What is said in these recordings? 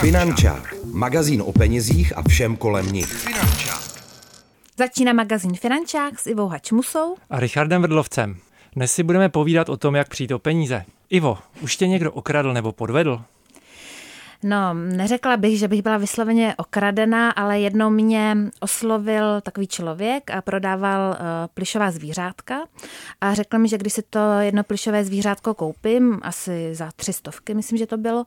Finančák. Magazín o penězích a všem kolem nich. Finančák. Začíná magazín Finančák s Ivou Hačmusou a Richardem Vrdlovcem. Dnes si budeme povídat o tom, jak přijít o peníze. Ivo, už tě někdo okradl nebo podvedl? No, neřekla bych, že bych byla vysloveně okradená, ale jednou mě oslovil takový člověk a prodával uh, plišová zvířátka. A řekl mi, že když si to jedno plišové zvířátko koupím, asi za tři stovky, myslím, že to bylo, uh,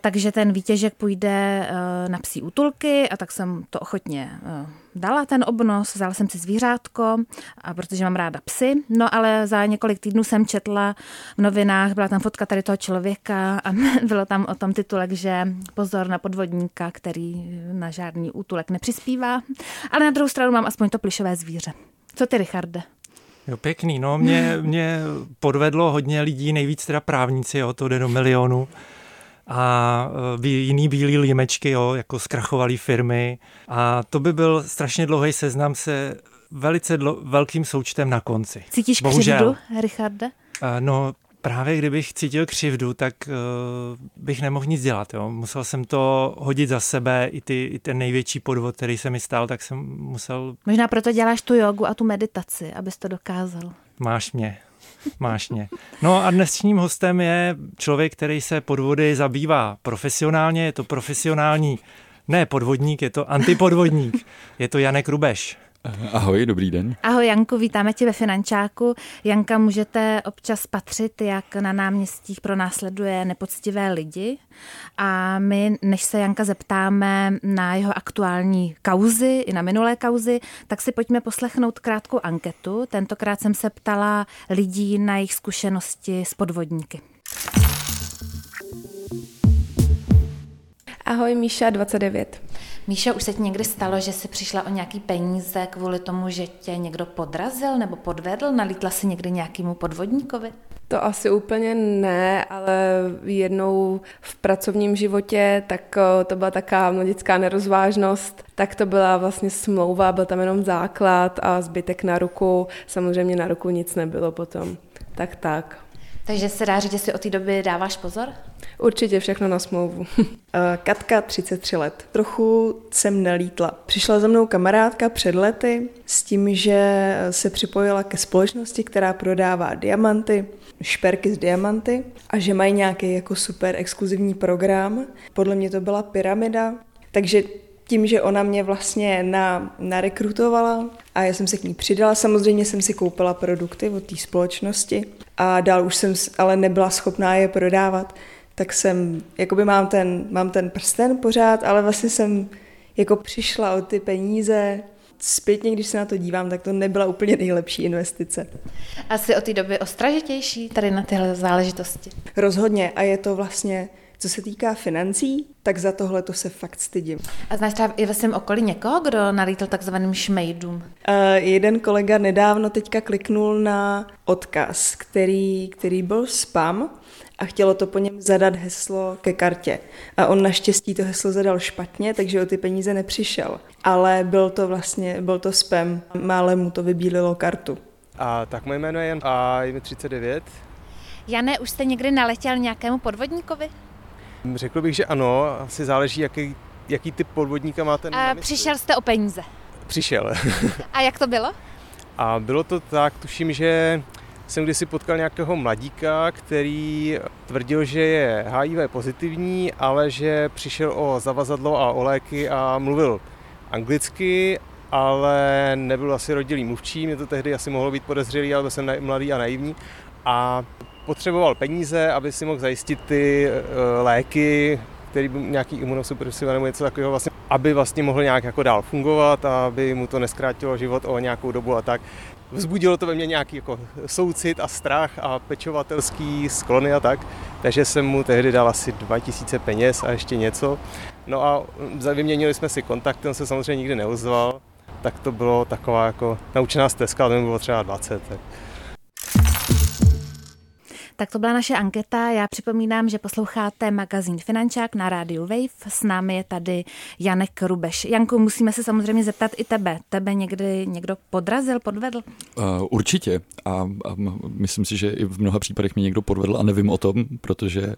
takže ten výtěžek půjde uh, na psí útulky a tak jsem to ochotně uh, dala ten obnos, vzala jsem si zvířátko, a protože mám ráda psy, no ale za několik týdnů jsem četla v novinách, byla tam fotka tady toho člověka a bylo tam o tom titulek, že pozor na podvodníka, který na žádný útulek nepřispívá, ale na druhou stranu mám aspoň to plišové zvíře. Co ty, Richarde? Jo, pěkný. No, mě, mě podvedlo hodně lidí, nejvíc teda právníci, jo, to jde do milionu a e, jiný bílý límečky, jo, jako zkrachovalý firmy. A to by byl strašně dlouhý seznam se velice dlo, velkým součtem na konci. Cítíš Bohužel. křivdu, Richarde? No, právě kdybych cítil křivdu, tak uh, bych nemohl nic dělat. Jo. Musel jsem to hodit za sebe, i, ty, i ten největší podvod, který se mi stal, tak jsem musel... Možná proto děláš tu jogu a tu meditaci, abys to dokázal. Máš mě. Máš mě. No a dnešním hostem je člověk, který se podvody zabývá profesionálně. Je to profesionální, ne podvodník, je to antipodvodník. Je to Janek Rubeš. Ahoj, dobrý den. Ahoj Janku, vítáme tě ve Finančáku. Janka, můžete občas patřit, jak na náměstích pronásleduje nepoctivé lidi. A my, než se Janka zeptáme na jeho aktuální kauzy i na minulé kauzy, tak si pojďme poslechnout krátkou anketu. Tentokrát jsem se ptala lidí na jejich zkušenosti s podvodníky. Ahoj, Míša, 29. Míša, už se ti někdy stalo, že jsi přišla o nějaký peníze kvůli tomu, že tě někdo podrazil nebo podvedl? Nalítla si někdy nějakému podvodníkovi? To asi úplně ne, ale jednou v pracovním životě, tak to byla taká mladická nerozvážnost, tak to byla vlastně smlouva, byl tam jenom základ a zbytek na ruku. Samozřejmě na ruku nic nebylo potom. Tak tak. Takže se dá říct, že si od té doby dáváš pozor? Určitě všechno na smlouvu. Eh, Katka, 33 let. Trochu jsem nelítla. Přišla za mnou kamarádka před lety s tím, že se připojila ke společnosti, která prodává diamanty, šperky z diamanty a že mají nějaký jako super exkluzivní program. Podle mě to byla pyramida, takže tím, že ona mě vlastně na, narekrutovala a já jsem se k ní přidala, samozřejmě jsem si koupila produkty od té společnosti a dál už jsem ale nebyla schopná je prodávat, tak jsem, jakoby mám ten, mám ten prsten pořád, ale vlastně jsem jako přišla o ty peníze, zpětně, když se na to dívám, tak to nebyla úplně nejlepší investice. Asi od té doby ostražitější tady na tyhle záležitosti? Rozhodně a je to vlastně co se týká financí, tak za tohle to se fakt stydím. A znáš třeba i ve svém okolí někoho, kdo nalítl takzvaným šmejdům? Uh, jeden kolega nedávno teďka kliknul na odkaz, který, který byl spam a chtělo to po něm zadat heslo ke kartě. A on naštěstí to heslo zadal špatně, takže o ty peníze nepřišel. Ale byl to vlastně, byl to spam, málem mu to vybílilo kartu. A tak moje jméno je Jan a je mi 39. Jane, už jste někdy naletěl nějakému podvodníkovi? Řekl bych, že ano, asi záleží, jaký, jaký typ podvodníka máte A přišel jste o peníze? Přišel. A jak to bylo? A bylo to tak, tuším, že jsem kdysi potkal nějakého mladíka, který tvrdil, že je HIV pozitivní, ale že přišel o zavazadlo a o léky a mluvil anglicky, ale nebyl asi rodilý mluvčí, mě to tehdy asi mohlo být podezřelý, ale byl jsem mladý a naivní. A potřeboval peníze, aby si mohl zajistit ty uh, léky, který byl nějaký imunosupresiva nebo něco takového, vlastně, aby vlastně mohl nějak jako dál fungovat a aby mu to neskrátilo život o nějakou dobu a tak. Vzbudilo to ve mně nějaký jako soucit a strach a pečovatelský sklony a tak, takže jsem mu tehdy dal asi 2000 peněz a ještě něco. No a vyměnili jsme si kontakt, on se samozřejmě nikdy neozval, tak to bylo taková jako naučená stezka, to bylo třeba 20. Tak. Tak to byla naše anketa. Já připomínám, že posloucháte magazín Finančák na rádiu Wave. S námi je tady Janek Rubeš. Janku, musíme se samozřejmě zeptat i tebe. Tebe někdy někdo podrazil, podvedl? Uh, určitě. A, a myslím si, že i v mnoha případech mě někdo podvedl a nevím o tom, protože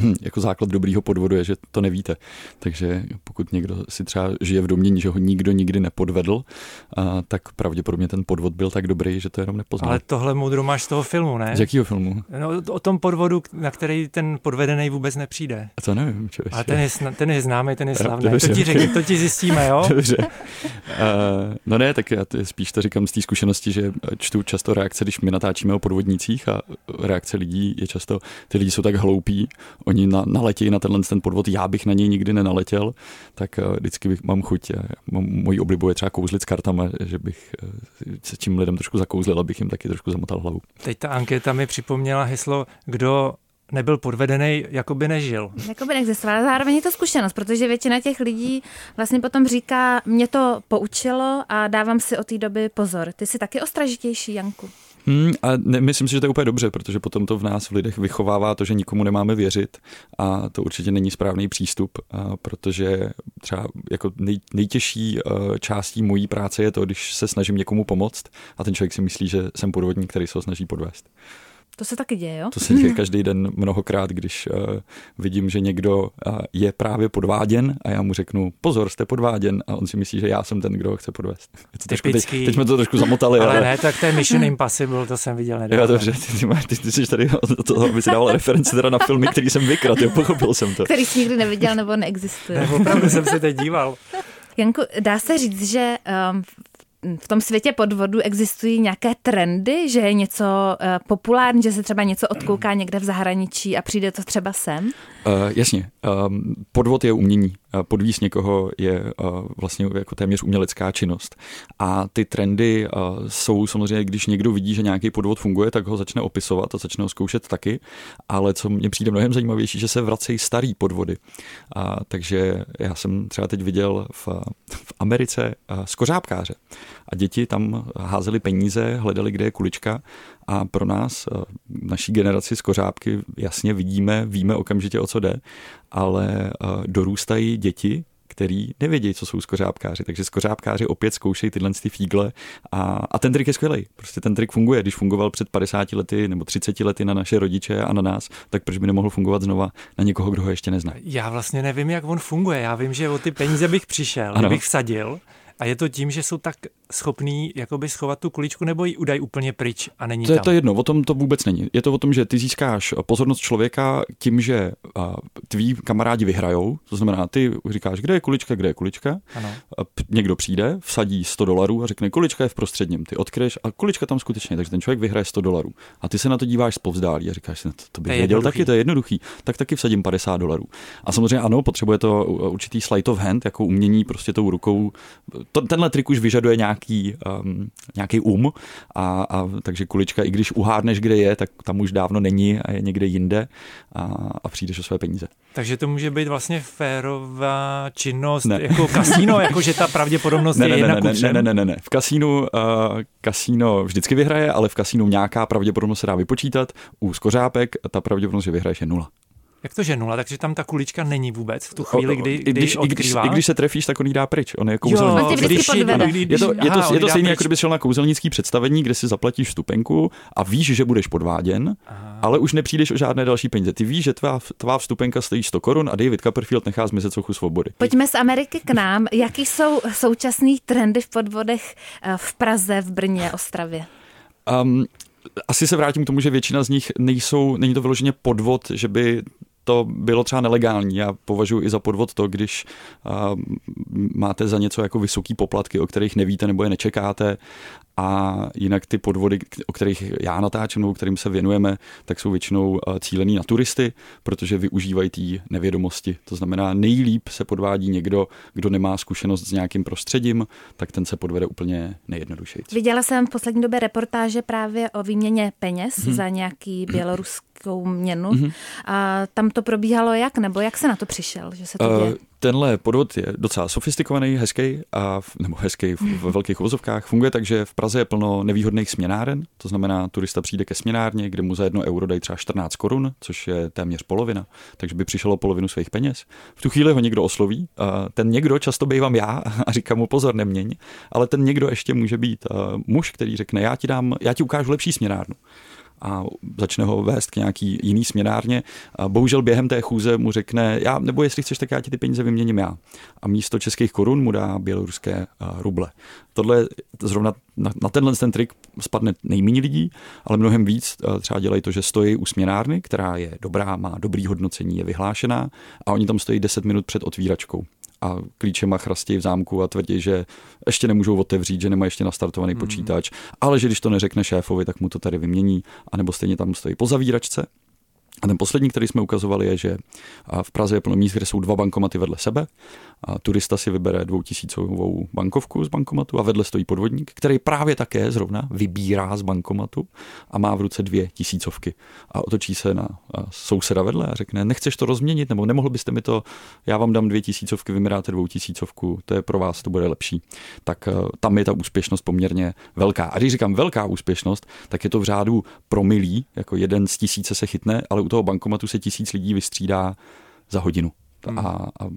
uh, jako základ dobrýho podvodu je, že to nevíte. Takže pokud někdo si třeba žije v domění, že ho nikdo nikdy nepodvedl, uh, tak pravděpodobně ten podvod byl tak dobrý, že to jenom nepoznal. Ale tohle moudro máš z toho filmu, ne? Z jakého filmu? No, o tom podvodu, na který ten podvedený vůbec nepřijde. A to nevím, čo Ale ten je, ten je známý, ten je slavný. To ti řekni, to ti zjistíme, jo? Dobře. Uh, no ne, tak já spíš to říkám z té zkušenosti, že čtu často reakce, když my natáčíme o podvodnících a reakce lidí je často, ty lidi jsou tak hloupí, oni na, naletějí na tenhle ten podvod, já bych na něj nikdy nenaletěl, tak uh, vždycky bych, mám chuť, mám, mojí oblibu je třeba kouzlit s kartama, že bych uh, se tím lidem trošku zakouzlil, abych jim taky trošku zamotal hlavu. Teď ta anketa mi připomněla heslo, kdo nebyl podvedený, jako by nežil. Jako by neexistoval. Zároveň je to zkušenost, protože většina těch lidí vlastně potom říká, mě to poučilo a dávám si od té doby pozor. Ty jsi taky ostražitější, Janku. Hmm, a ne, myslím si, že to je úplně dobře, protože potom to v nás v lidech vychovává to, že nikomu nemáme věřit a to určitě není správný přístup, protože třeba jako nej, nejtěžší uh, částí mojí práce je to, když se snažím někomu pomoct a ten člověk si myslí, že jsem podvodník, který se ho snaží podvést. To se taky děje, jo? To se děje každý den mnohokrát, když uh, vidím, že někdo uh, je právě podváděn a já mu řeknu, pozor, jste podváděn a on si myslí, že já jsem ten, kdo ho chce podvést. To trošku, teď, teď jsme to trošku zamotali. ale, ale, ne, tak to je Mission Impossible, to jsem viděl nedávno. Jo, dobře, ty, ty, ty, ty jsi tady o to, aby si dával reference teda na filmy, který jsem vykrat, jo, pochopil jsem to. Který jsi nikdy neviděl nebo neexistuje. Ne, opravdu jsem se teď díval. Janku, dá se říct, že um, v tom světě podvodu existují nějaké trendy, že je něco uh, populární, že se třeba něco odkouká někde v zahraničí a přijde to třeba sem? Uh, jasně. Um, podvod je umění. Podvíz někoho je vlastně jako téměř umělecká činnost. A ty trendy jsou samozřejmě, když někdo vidí, že nějaký podvod funguje, tak ho začne opisovat a začne ho zkoušet taky. Ale co mně přijde mnohem zajímavější, že se vracejí starý podvody. Uh, takže já jsem třeba teď viděl v, v Americe skořápkáře a děti tam házely peníze, hledali, kde je kulička a pro nás, eh, naší generaci z kořápky, jasně vidíme, víme okamžitě, o co jde, ale eh, dorůstají děti, který nevědí, co jsou skořápkáři. Takže skořápkáři opět zkoušejí tyhle ty fígle a, a ten trik je skvělý. Prostě ten trik funguje. Když fungoval před 50 lety nebo 30 lety na naše rodiče a na nás, tak proč by nemohl fungovat znova na někoho, kdo ho ještě nezná? Já vlastně nevím, jak on funguje. Já vím, že o ty peníze bych přišel, ano. kdybych vsadil a je to tím, že jsou tak schopný jakoby schovat tu kuličku nebo ji udají úplně pryč a není to je tam? to jedno, o tom to vůbec není. Je to o tom, že ty získáš pozornost člověka tím, že tví kamarádi vyhrajou, to znamená, ty říkáš, kde je kulička, kde je kulička, ano. někdo přijde, vsadí 100 dolarů a řekne, kulička je v prostředním, ty odkryješ a kulička tam skutečně, takže ten člověk vyhraje 100 dolarů. A ty se na to díváš zpovzdálí a říkáš si, no, to, to bych věděl taky, to je jednoduchý, tak taky vsadím 50 dolarů. A samozřejmě ano, potřebuje to určitý sleight of hand, jako umění prostě tou rukou. To, tenhle trik už vyžaduje nějaký, um, nějaký um, a, a, takže kulička, i když uhádneš, kde je, tak tam už dávno není a je někde jinde a, a přijdeš o své peníze. Takže to může být vlastně férová činnost, ne. jako kasíno, jako že ta pravděpodobnost ne, je ne, jedna ne, ne, ne, ne, ne, ne. V kasínu uh, kasíno vždycky vyhraje, ale v kasínu nějaká pravděpodobnost se dá vypočítat. U skořápek ta pravděpodobnost, že vyhraješ je nula. Jak to, že nula? Takže tam ta kulička není vůbec v tu chvíli, kdy, kdy když, odkrývá? I když, I když se trefíš, tak on ji dá pryč. On je kouzelný. Jo, když, když, je, to, je to, je to stejné, jako kdyby šel na kouzelnický představení, kde si zaplatíš vstupenku a víš, že budeš podváděn, Aha. ale už nepřijdeš o žádné další peníze. Ty víš, že tvá, tvá vstupenka stojí 100 korun a David Copperfield nechá zmizet sochu svobody. Pojďme z Ameriky k nám. Jaký jsou současné trendy v podvodech eh, v Praze, v Brně, Ostravě? Um, asi se vrátím k tomu, že většina z nich nejsou, není to vyloženě podvod, že by to bylo třeba nelegální. Já považuji i za podvod to, když uh, máte za něco jako vysoký poplatky, o kterých nevíte nebo je nečekáte a jinak ty podvody, o kterých já natáčím nebo kterým se věnujeme, tak jsou většinou cílený na turisty, protože využívají té nevědomosti. To znamená, nejlíp se podvádí někdo, kdo nemá zkušenost s nějakým prostředím, tak ten se podvede úplně nejjednodušeji. Viděla jsem v poslední době reportáže právě o výměně peněz hmm. za nějaký běloruský ruskou měnu. Mm-hmm. A tam to probíhalo jak, nebo jak se na to přišel, že se to děje? Uh, tenhle podvod je docela sofistikovaný, hezký, a, nebo hezký v, v velkých uvozovkách. Funguje tak, že v Praze je plno nevýhodných směnáren, to znamená, turista přijde ke směnárně, kde mu za jedno euro dají třeba 14 korun, což je téměř polovina, takže by přišlo polovinu svých peněz. V tu chvíli ho někdo osloví, a ten někdo často bývám já a říkám mu pozor, neměň, ale ten někdo ještě může být muž, který řekne, já ti dám, já ti ukážu lepší směnárnu a začne ho vést k nějaký jiný směnárně. A bohužel během té chůze mu řekne, já, nebo jestli chceš, tak já ti ty peníze vyměním já. A místo českých korun mu dá běloruské ruble. Tohle zrovna na, na tenhle ten trik spadne nejméně lidí, ale mnohem víc třeba dělají to, že stojí u směnárny, která je dobrá, má dobrý hodnocení, je vyhlášená a oni tam stojí 10 minut před otvíračkou a klíčema chrastí v zámku a tvrdí, že ještě nemůžou otevřít, že nemají ještě nastartovaný mm. počítač, ale že když to neřekne šéfovi, tak mu to tady vymění, anebo stejně tam stojí po zavíračce. A ten poslední, který jsme ukazovali, je, že v Praze je plno míst, kde jsou dva bankomaty vedle sebe a turista si vybere dvoutisícovou bankovku z bankomatu a vedle stojí podvodník, který právě také zrovna vybírá z bankomatu a má v ruce dvě tisícovky a otočí se na souseda vedle a řekne, nechceš to rozměnit, nebo nemohl byste mi to, já vám dám dvě tisícovky, vy mi dáte dvoutisícovku, to je pro vás, to bude lepší. Tak e, tam je ta úspěšnost poměrně velká. A když říkám velká úspěšnost, tak je to v řádu promilí, jako jeden z tisíce se chytne, ale u toho bankomatu se tisíc lidí vystřídá za hodinu. Hmm. A, a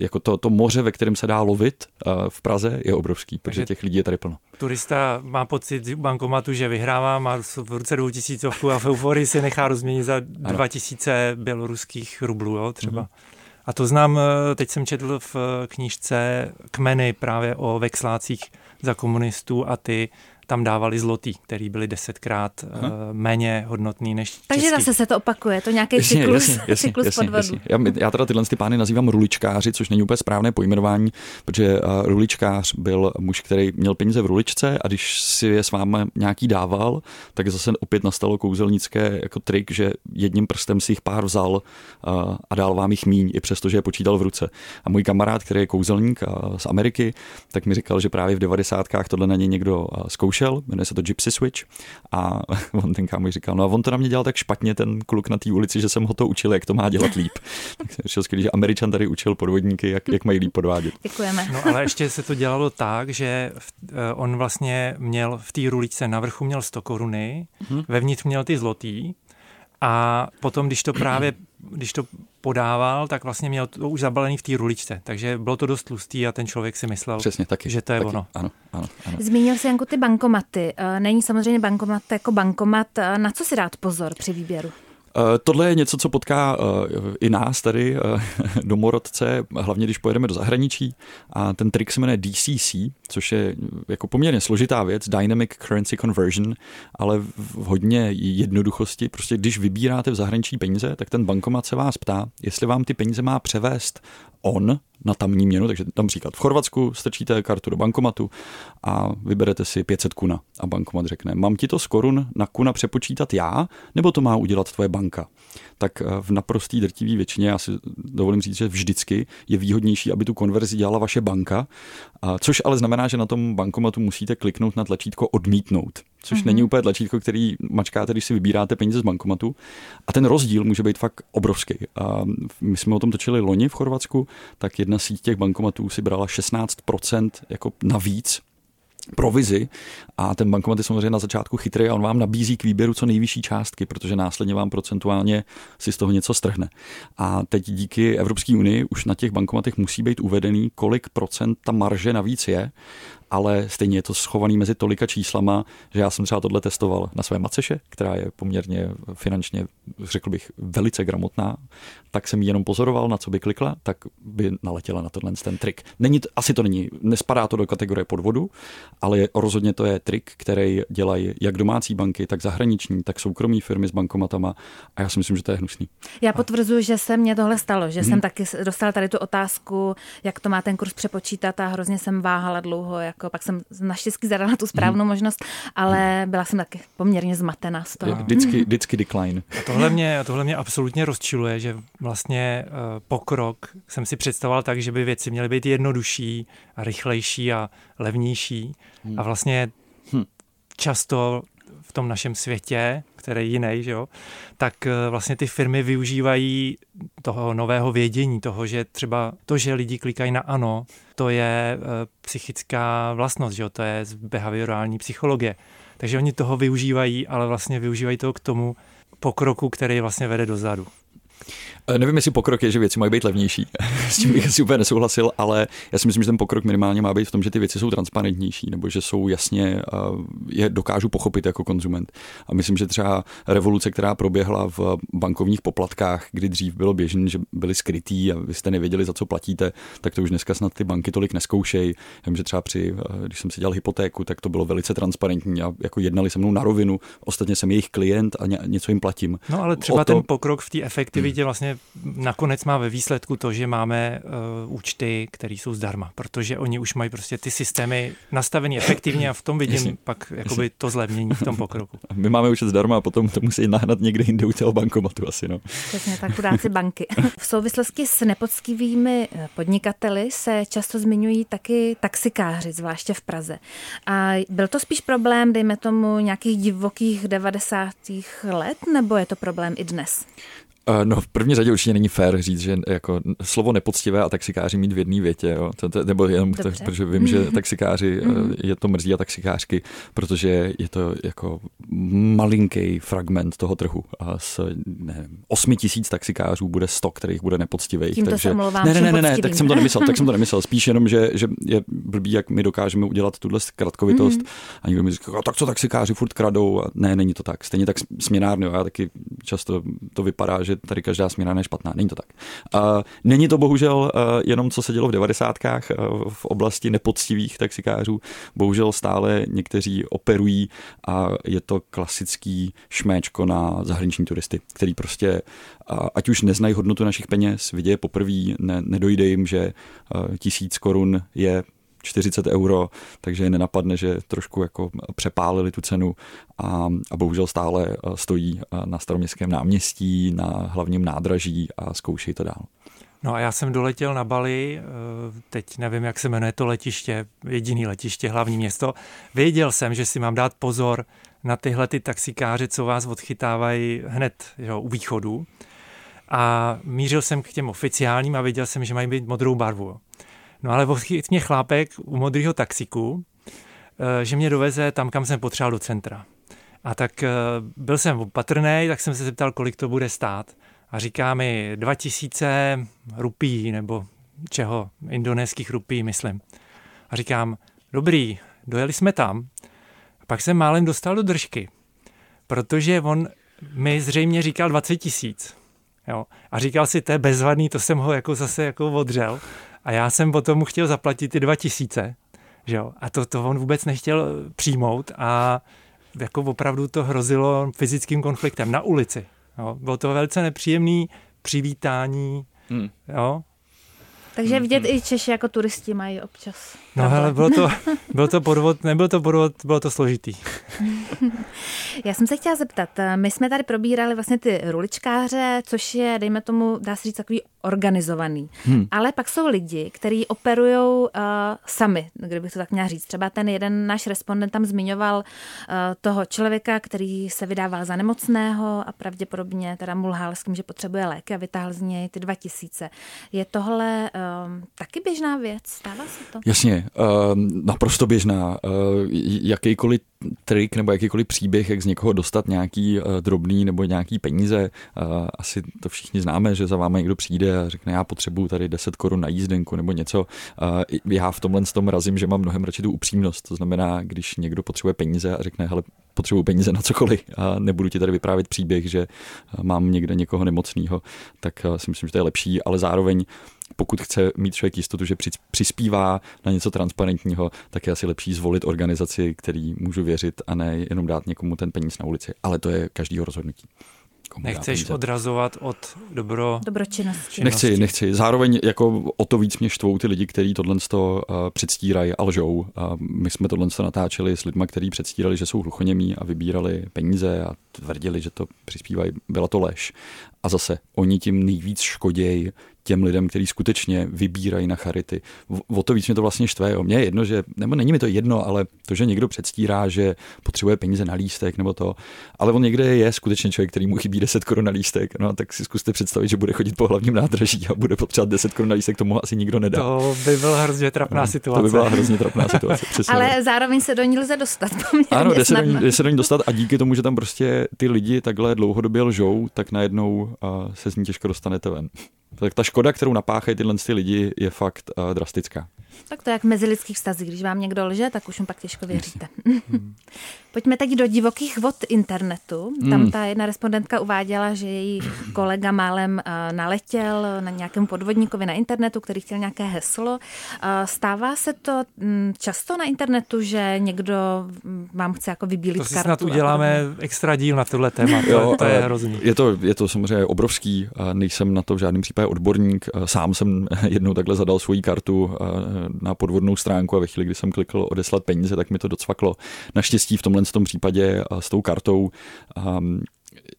jako to, to moře, ve kterém se dá lovit uh, v Praze, je obrovský, protože Takže těch lidí je tady plno. Turista má pocit bankomatu, že vyhrává, má v ruce dvou tisícovku a v euforii si nechá rozměnit za dva tisíce běloruských rublů, jo, třeba. Mm-hmm. A to znám, eh, teď jsem četl v knížce Kmeny právě o vexlácích za komunistů a ty tam dávali zlotý, který byly desetkrát uh, méně hodnotný než Takže český. zase se to opakuje, to nějaký jasně, cyklus, jasně, jasně, cyklus jasně, podvodu. Jasně. Já, já teda tyhle ty pány nazývám ruličkáři, což není úplně správné pojmenování, protože uh, ruličkář byl muž, který měl peníze v ruličce a když si je s vámi nějaký dával, tak zase opět nastalo kouzelnické jako trik, že jedním prstem si jich pár vzal uh, a dal vám jich míň, i přesto, že je počítal v ruce. A můj kamarád, který je kouzelník uh, z Ameriky, tak mi říkal, že právě v devadesátkách tohle na něj někdo uh, zkoušel zkoušel, jmenuje se to Gypsy Switch a on ten kámoš říkal, no a on to na mě dělal tak špatně ten kluk na té ulici, že jsem ho to učil, jak to má dělat líp. tak jsem skvělý, že Američan tady učil podvodníky, jak, jak mají líp podvádět. Děkujeme. No ale ještě se to dělalo tak, že v, eh, on vlastně měl v té ruličce na vrchu měl 100 koruny, hmm. vevnitř měl ty zlotý a potom, když to právě když to podával, tak vlastně měl to už zabalený v té ruličce. Takže bylo to dost tlustý a ten člověk si myslel, Přesně, taky, že to je taky, ono. Ano, ano, ano. Zmínil jsi jako ty bankomaty. Eh, není samozřejmě bankomat jako bankomat. Eh, na co si dát pozor při výběru? Eh, tohle je něco, co potká i nás tady, domorodce, hlavně když pojedeme do zahraničí. A ten trik se jmenuje DCC, což je jako poměrně složitá věc, Dynamic Currency Conversion, ale v hodně jednoduchosti. Prostě když vybíráte v zahraničí peníze, tak ten bankomat se vás ptá, jestli vám ty peníze má převést on na tamní měnu, takže například v Chorvatsku strčíte kartu do bankomatu a vyberete si 500 kuna a bankomat řekne, mám ti to z korun na kuna přepočítat já, nebo to má udělat tvoje banka? Tak eh, v naprostý drtivý většině, já si dovolím říct, že vždycky je výhodnější, aby tu konverzi dělala vaše banka, což ale znamená, že na tom bankomatu musíte kliknout na tlačítko odmítnout což mm-hmm. není úplně tlačítko, který mačkáte, když si vybíráte peníze z bankomatu. A ten rozdíl může být fakt obrovský. A my jsme o tom točili loni v Chorvatsku, tak jedna síť těch bankomatů si brala 16% jako navíc provizi a ten bankomat je samozřejmě na začátku chytrý a on vám nabízí k výběru co nejvyšší částky, protože následně vám procentuálně si z toho něco strhne. A teď díky Evropské unii už na těch bankomatech musí být uvedený, kolik procent ta marže navíc je ale stejně je to schovaný mezi tolika číslama, že já jsem třeba tohle testoval na své maceše, která je poměrně finančně, řekl bych, velice gramotná, tak jsem ji jenom pozoroval, na co by klikla, tak by naletěla na tenhle ten trik. Není, asi to není, nespadá to do kategorie podvodu, ale rozhodně to je trik, který dělají jak domácí banky, tak zahraniční, tak soukromí firmy s bankomatama a já si myslím, že to je hnusný. Já potvrzuji, že se mně tohle stalo, že hmm. jsem taky dostal tady tu otázku, jak to má ten kurz přepočítat a hrozně jsem váhala dlouho, jak jako pak jsem naštěstí zadala tu správnou hmm. možnost, ale byla jsem taky poměrně zmatená z toho. Vždycky, vždycky decline. A tohle mě, tohle mě absolutně rozčiluje, že vlastně uh, pokrok jsem si představoval tak, že by věci měly být jednodušší a rychlejší a levnější hmm. a vlastně hmm. často v tom našem světě, který jiný, že jo, tak eh, vlastně ty firmy využívají toho nového vědění, toho, že třeba to, že lidi klikají na ano, to je eh, psychická vlastnost, že jo, to je z behaviorální psychologie. Takže oni toho využívají, ale vlastně využívají to k tomu pokroku, který vlastně vede dozadu. Eh, nevím, jestli pokrok je, že věci mají být levnější. S tím bych asi úplně nesouhlasil, ale já si myslím, že ten pokrok minimálně má být v tom, že ty věci jsou transparentnější, nebo že jsou jasně, eh, je dokážu pochopit jako konzument. A myslím, že třeba revoluce, která proběhla v bankovních poplatkách, kdy dřív bylo běžné, že byly skrytý a vy jste nevěděli, za co platíte, tak to už dneska snad ty banky tolik neskoušejí. Vím, že třeba při, eh, když jsem si dělal hypotéku, tak to bylo velice transparentní a jako jednali se mnou na rovinu. Ostatně jsem jejich klient a něco jim platím. No ale třeba to... ten pokrok v té efektivitě vlastně nakonec má ve výsledku to, že máme uh, účty, které jsou zdarma, protože oni už mají prostě ty systémy nastavené efektivně a v tom vidím Jasně. pak jakoby to zlevnění v tom pokroku. My máme účet zdarma a potom to musí nahnat někde jinde u toho bankomatu asi. No. Přesně tak, chudáci banky. V souvislosti s nepoctivými eh, podnikateli se často zmiňují taky taxikáři, zvláště v Praze. A byl to spíš problém, dejme tomu, nějakých divokých 90. let, nebo je to problém i dnes? Uh, no v první řadě určitě není fér říct, že jako slovo nepoctivé a taxikáři mít v jedné větě, jo. To, to, nebo jenom to, protože vím, že taxikáři, uh, je to mrzí a taxikářky, protože je to jako malinký fragment toho trhu a z ne, 8 tisíc taxikářů bude 100, kterých bude nepoctivých. Tím takže... ne, ne, ne, ne, ne, tak jsem to nemyslel, tak jsem to nemyslel. Spíš jenom, že, že je blbý, jak my dokážeme udělat tuhle zkratkovitost mm. a někdo mi říká, tak co taxikáři furt kradou a ne, není to tak. Stejně tak směnárny, já taky často to vypadá, že že tady každá směna je špatná. Není to tak. Není to bohužel uh, jenom, co se dělo v devadesátkách uh, v oblasti nepoctivých taxikářů. Bohužel stále někteří operují a je to klasický šméčko na zahraniční turisty, který prostě ať už neznají hodnotu našich peněz, vidějí poprvé, ne, nedojde jim, že tisíc korun je 40 euro, takže je nenapadne, že trošku jako přepálili tu cenu a, a bohužel stále eh, stojí eh, na staroměstském náměstí, na hlavním nádraží a zkoušejí to dál. No a já jsem doletěl na Bali, eh, teď nevím, jak se jmenuje to letiště, jediný letiště, hlavní město. Věděl jsem, že si mám dát pozor na tyhle ty taxikáře, co vás odchytávají hned jo, u východu. A mířil jsem k těm oficiálním a věděl jsem, že mají být modrou barvu. No ale mě chlápek u modrého taxiku, eh, že mě doveze tam, kam jsem potřeboval do centra. A tak eh, byl jsem opatrný, tak jsem se zeptal, kolik to bude stát. A říká mi 2000 rupí, nebo čeho, indonéských rupí, myslím. A říkám, dobrý, dojeli jsme tam. A pak jsem málem dostal do držky, protože on mi zřejmě říkal 20 tisíc. Jo. A říkal si, to je bezvadný, to jsem ho jako zase jako odřel. A já jsem potom mu chtěl zaplatit ty dva tisíce, že jo? A to, to on vůbec nechtěl přijmout a jako opravdu to hrozilo fyzickým konfliktem na ulici. Jo? Bylo to velice nepříjemné přivítání, hmm. jo? Takže vidět i Češi jako turisti mají občas. No hele, bylo to, byl to podvod, nebyl to podvod, bylo to složitý. Já jsem se chtěla zeptat, my jsme tady probírali vlastně ty ruličkáře, což je, dejme tomu, dá se říct, takový organizovaný. Hmm. Ale pak jsou lidi, kteří operují uh, sami, kdybych to tak měla říct. Třeba ten jeden náš respondent tam zmiňoval uh, toho člověka, který se vydával za nemocného a pravděpodobně teda mulhal s tím, že potřebuje léky a vytáhl z něj ty dva tisíce. Je tohle uh, taky běžná věc? Stává se to? Jasně, uh, naprosto běžná. Uh, jakýkoliv trik nebo jakýkoliv příběh, jak z někoho dostat nějaký uh, drobný nebo nějaký peníze. Asi to všichni známe, že za vámi někdo přijde a řekne, já potřebuju tady 10 korun na jízdenku nebo něco. Já v tomhle tom razím, že mám mnohem radši tu upřímnost. To znamená, když někdo potřebuje peníze a řekne, hele, potřebuju peníze na cokoliv a nebudu ti tady vyprávět příběh, že mám někde někoho nemocného, tak si myslím, že to je lepší, ale zároveň pokud chce mít člověk jistotu, že přispívá na něco transparentního, tak je asi lepší zvolit organizaci, který můžu věřit a ne jenom dát někomu ten peníz na ulici. Ale to je každýho rozhodnutí. Nechceš odrazovat od dobro... dobročinnosti. Nechci, nechci. Zároveň jako o to víc mě štvou ty lidi, kteří tohle uh, předstírají a lžou. Uh, my jsme tohle natáčeli s lidmi, kteří předstírali, že jsou hluchoněmí a vybírali peníze a tvrdili, že to přispívají. Byla to lež. A zase, oni tím nejvíc škodějí těm lidem, kteří skutečně vybírají na charity. O to víc mě to vlastně štve. Jo. Mně je jedno, že, nebo není mi to jedno, ale to, že někdo předstírá, že potřebuje peníze na lístek nebo to, ale on někde je skutečně člověk, který mu chybí 10 korun na lístek. No tak si zkuste představit, že bude chodit po hlavním nádraží a bude potřebovat 10 korun na lístek, tomu asi nikdo nedá. To by byla hrozně trapná no, situace. To by byla hrozně trapná situace. Přesně ale zároveň se do ní lze dostat. Ano, jde se, do ní, jde se do ní dostat a díky tomu, že tam prostě ty lidi takhle dlouhodobě lžou, tak najednou uh, se z ní těžko dostanete ven tak ta škoda, kterou napáchají tyhle ty lidi, je fakt uh, drastická. Tak to je jak mezi lidských vztazích. Když vám někdo lže, tak už mu pak těžko věříte. Pojďme teď do divokých vod internetu. Tam hmm. ta jedna respondentka uváděla, že její kolega málem uh, naletěl na nějakém podvodníkovi na internetu, který chtěl nějaké heslo. Uh, stává se to um, často na internetu, že někdo mm, vám chce jako vybílit to si kartu? snad uděláme extra díl na tohle téma. jo, to je hrozný. Je to, je to samozřejmě obrovský. Nejsem na to v žádném případě odborník. Sám jsem jednou takhle zadal svoji kartu na podvodnou stránku a ve chvíli, kdy jsem klikl odeslat peníze, tak mi to docvaklo. Naštěstí v tomhle tom případě s tou kartou um,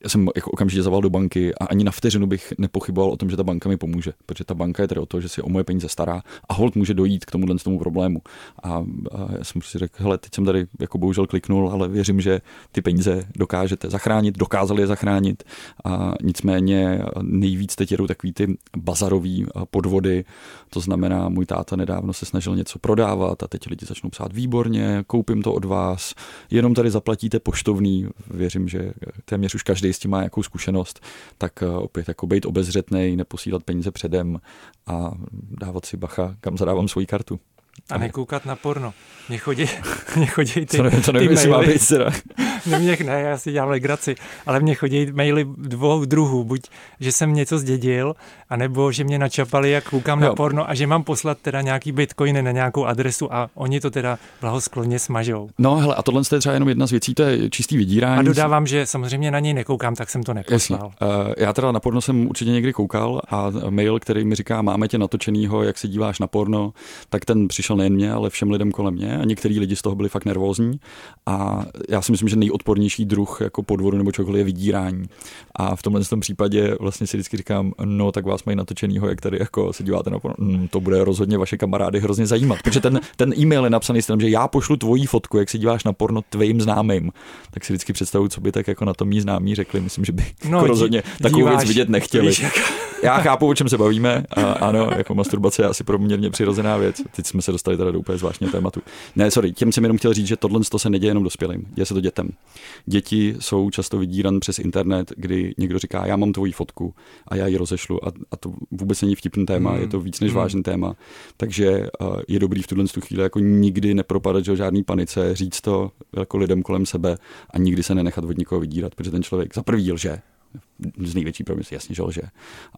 já jsem jako okamžitě zaval do banky a ani na vteřinu bych nepochyboval o tom, že ta banka mi pomůže, protože ta banka je tedy o to, že si o moje peníze stará a hold může dojít k tomuhle tomu problému. A, a já jsem si řekl, hele, teď jsem tady jako bohužel kliknul, ale věřím, že ty peníze dokážete zachránit, dokázali je zachránit. A nicméně nejvíc teď jedou takový ty bazarový podvody, to znamená, můj táta nedávno se snažil něco prodávat a teď lidi začnou psát výborně, koupím to od vás, jenom tady zaplatíte poštovný, věřím, že téměř už každý s tím má nějakou zkušenost, tak eh, opět jako být obezřetný, neposílat peníze předem a dávat si bacha, kam zadávám svoji kartu. A nekoukat na porno. Mně chodí, mě chodí ty, to, nevím, to nevím, ty maily. Být teda. ne, mě, ne, já si dělám legraci, ale mně chodí maily dvou druhů, buď, že jsem něco zdědil, anebo že mě načapali, jak koukám jo. na porno a že mám poslat teda nějaký bitcoiny na nějakou adresu a oni to teda blahoskloně smažou. No hele, a tohle je třeba jenom jedna z věcí, to je čistý vydírání. A dodávám, že samozřejmě na něj nekoukám, tak jsem to neposlal. Uh, já teda na porno jsem určitě někdy koukal a mail, který mi říká, máme tě natočenýho, jak se díváš na porno, tak ten přišel nejen mě, ale všem lidem kolem mě a některý lidi z toho byli fakt nervózní a já si myslím, že nejodpornější druh jako podvodu nebo čokoliv je vydírání. A v tomhle tom případě vlastně si vždycky říkám, no tak vás mají natočenýho, jak tady jako se díváte na porno. Mm, to bude rozhodně vaše kamarády hrozně zajímat, protože ten, ten e-mail je napsaný s tím, že já pošlu tvoji fotku, jak se díváš na porno tvým známým. Tak si vždycky představuji, co by tak jako na tom mý známí řekli. Myslím, že by no, jako rozhodně takovou věc vidět nechtěli. Víš, jak... Já chápu, o čem se bavíme. A ano, jako masturbace je asi poměrně přirozená věc. Teď jsme se dostali teda do úplně zvláštního tématu. Ne, sorry, těm jsem jenom chtěl říct, že tohle to se neděje jenom dospělým, děje se to dětem. Děti jsou často vydíran přes internet, kdy někdo říká, já mám tvoji fotku a já ji rozešlu a, a to vůbec není vtipný téma, mm. je to víc než mm. vážný téma. Takže uh, je dobrý v tuhle chvíli jako nikdy nepropadat že žádný panice, říct to jako lidem kolem sebe a nikdy se nenechat od nikoho vydírat, protože ten člověk za prvý lže, z největší problém jasně, že lže.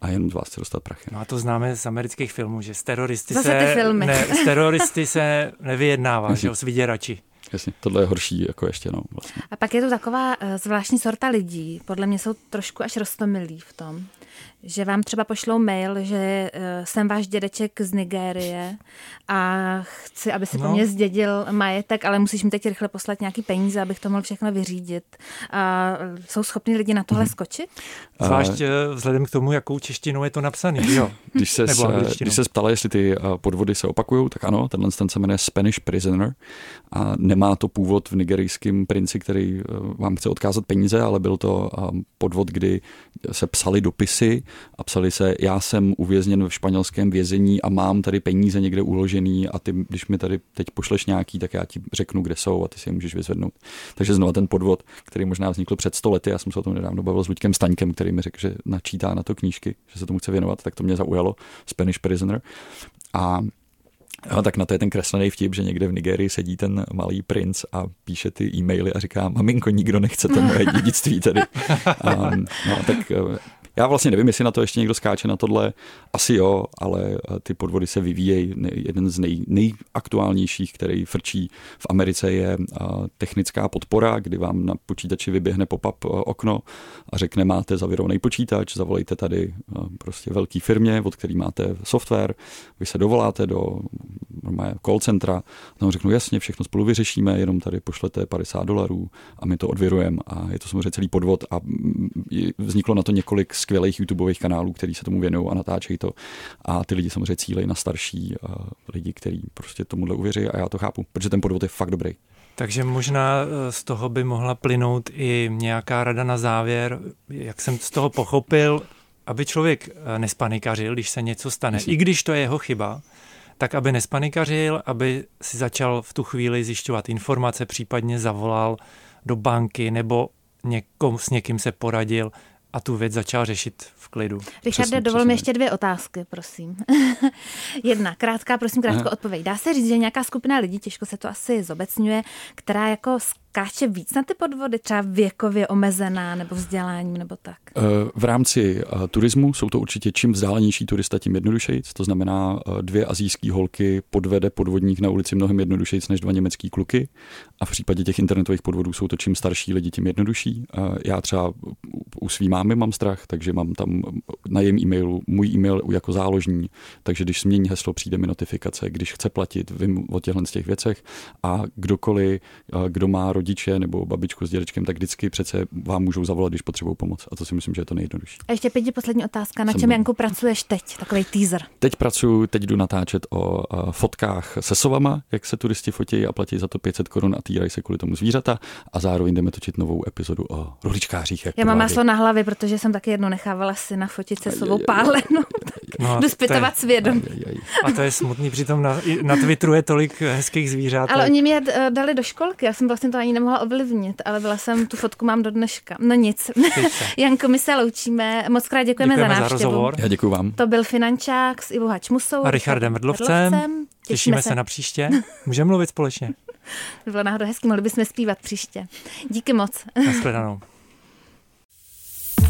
A jenom z vás chce dostat prachy. No a to známe z amerických filmů, že s teroristy Zase se, ty filmy. Ne, s teroristy se nevyjednává, že s vyděrači. Jasně, tohle je horší jako ještě, no, vlastně. A pak je tu taková uh, zvláštní sorta lidí, podle mě jsou trošku až rostomilí v tom, že vám třeba pošlou mail, že uh, jsem váš dědeček z Nigérie a chci, aby si no. po mně zdědil majetek, ale musíš mi teď rychle poslat nějaký peníze, abych to mohl všechno vyřídit. A jsou schopni lidi na tohle hmm. skočit? Zvlášť uh, vzhledem k tomu, jakou češtinou je to napsané. Jo. Když se, když se ptala, jestli ty podvody se opakují, tak ano, tenhle ten se jmenuje Spanish Prisoner a nemá to původ v nigerijském princi, který vám chce odkázat peníze, ale byl to podvod, kdy se psali dopisy a psali se, já jsem uvězněn v španělském vězení a mám tady peníze někde uložený a ty, když mi tady teď pošleš nějaký, tak já ti řeknu, kde jsou a ty si je můžeš vyzvednout. Takže znovu ten podvod, který možná vznikl před sto lety, já jsem se o tom nedávno bavil s Luďkem Staňkem, který mi řekl, že načítá na to knížky, že se tomu chce věnovat, tak to mě zaujalo, Spanish Prisoner. A No, tak na to je ten kreslený vtip, že někde v Nigerii sedí ten malý princ a píše ty e-maily a říká, maminko, nikdo nechce to moje dědictví tady. Um, no, tak já vlastně nevím, jestli na to ještě někdo skáče na tohle. Asi jo, ale eh, ty podvody se vyvíjejí. Jeden z nej, nejaktuálnějších, který frčí v Americe, je eh, technická podpora, kdy vám na počítači vyběhne pop-up eh, okno a řekne, máte zavirovaný počítač, zavolejte tady prostě velký firmě, od který máte software, vy se dovoláte do normálně call centra, tam řeknu jasně, všechno spolu vyřešíme, jenom tady pošlete 50 dolarů a my to odvěrujeme a je to samozřejmě celý podvod a vzniklo na to několik skvělých YouTubeových kanálů, který se tomu věnují a natáčejí to a ty lidi samozřejmě cílejí na starší uh, lidi, kteří prostě tomuhle uvěří a já to chápu, protože ten podvod je fakt dobrý. Takže možná eh, z toho by mohla plynout i nějaká rada na závěr, jak jsem z toho pochopil, aby člověk eh, nespanikařil, když se něco stane, Myslím. i když to je jeho chyba, tak aby nespanikařil, aby si začal v tu chvíli zjišťovat informace, případně zavolal do banky nebo někom, s někým se poradil a tu věc začal řešit v klidu. Richarde, dovol mi ještě dvě otázky, prosím. Jedna, krátká, prosím, krátko odpověď. Dá se říct, že nějaká skupina lidí, těžko se to asi zobecňuje, která jako skáče víc na ty podvody, třeba věkově omezená nebo vzděláním nebo tak? Eh, v rámci eh, turismu jsou to určitě čím vzdálenější turista, tím jednodušeji. To znamená, eh, dvě azijské holky podvede podvodník na ulici mnohem jednodušeji než dva německý kluky. A v případě těch internetových podvodů jsou to čím starší lidi, tím jednodušší. Já třeba u svý mámy mám strach, takže mám tam na jejím e-mailu můj e-mail jako záložní, takže když změní heslo, přijde mi notifikace, když chce platit, vím o těchto těch věcech a kdokoliv, kdo má rodiče nebo babičku s dědečkem, tak vždycky přece vám můžou zavolat, když potřebují pomoc. A to si myslím, že je to nejjednodušší. A ještě pěti poslední otázka. Na Jsem čem, Janku, pracuješ teď? Takový teaser. Teď pracuji, teď jdu natáčet o fotkách se sovama, jak se turisti fotí a platí za to 500 korun a týrají se kvůli tomu zvířata. A zároveň jdeme točit novou epizodu o rohličkářích. Já mám maslo na hlavě, protože jsem taky jednou nechávala si nafotit se svou pálenu. No, Jdu zpytovat svědom. A to je smutný, přitom na, na Twitteru je tolik hezkých zvířat. Ale oni mě eh, dali do školky, já jsem vlastně to ani nemohla ovlivnit, ale byla jsem, tu fotku mám do dneška. No nic. Janko, my se loučíme. Moc krát děkujeme, děkujeme za návštěvu. Za rozhovor. Já děkuji vám. To byl Finančák s Ivo Hačmusou. A Richardem Vrdlovcem. Těšíme, Těšíme se. se na příště. Můžeme mluvit společně. Bylo náhodou hezky, mohli bychom zpívat příště. Díky moc. Nashledanou.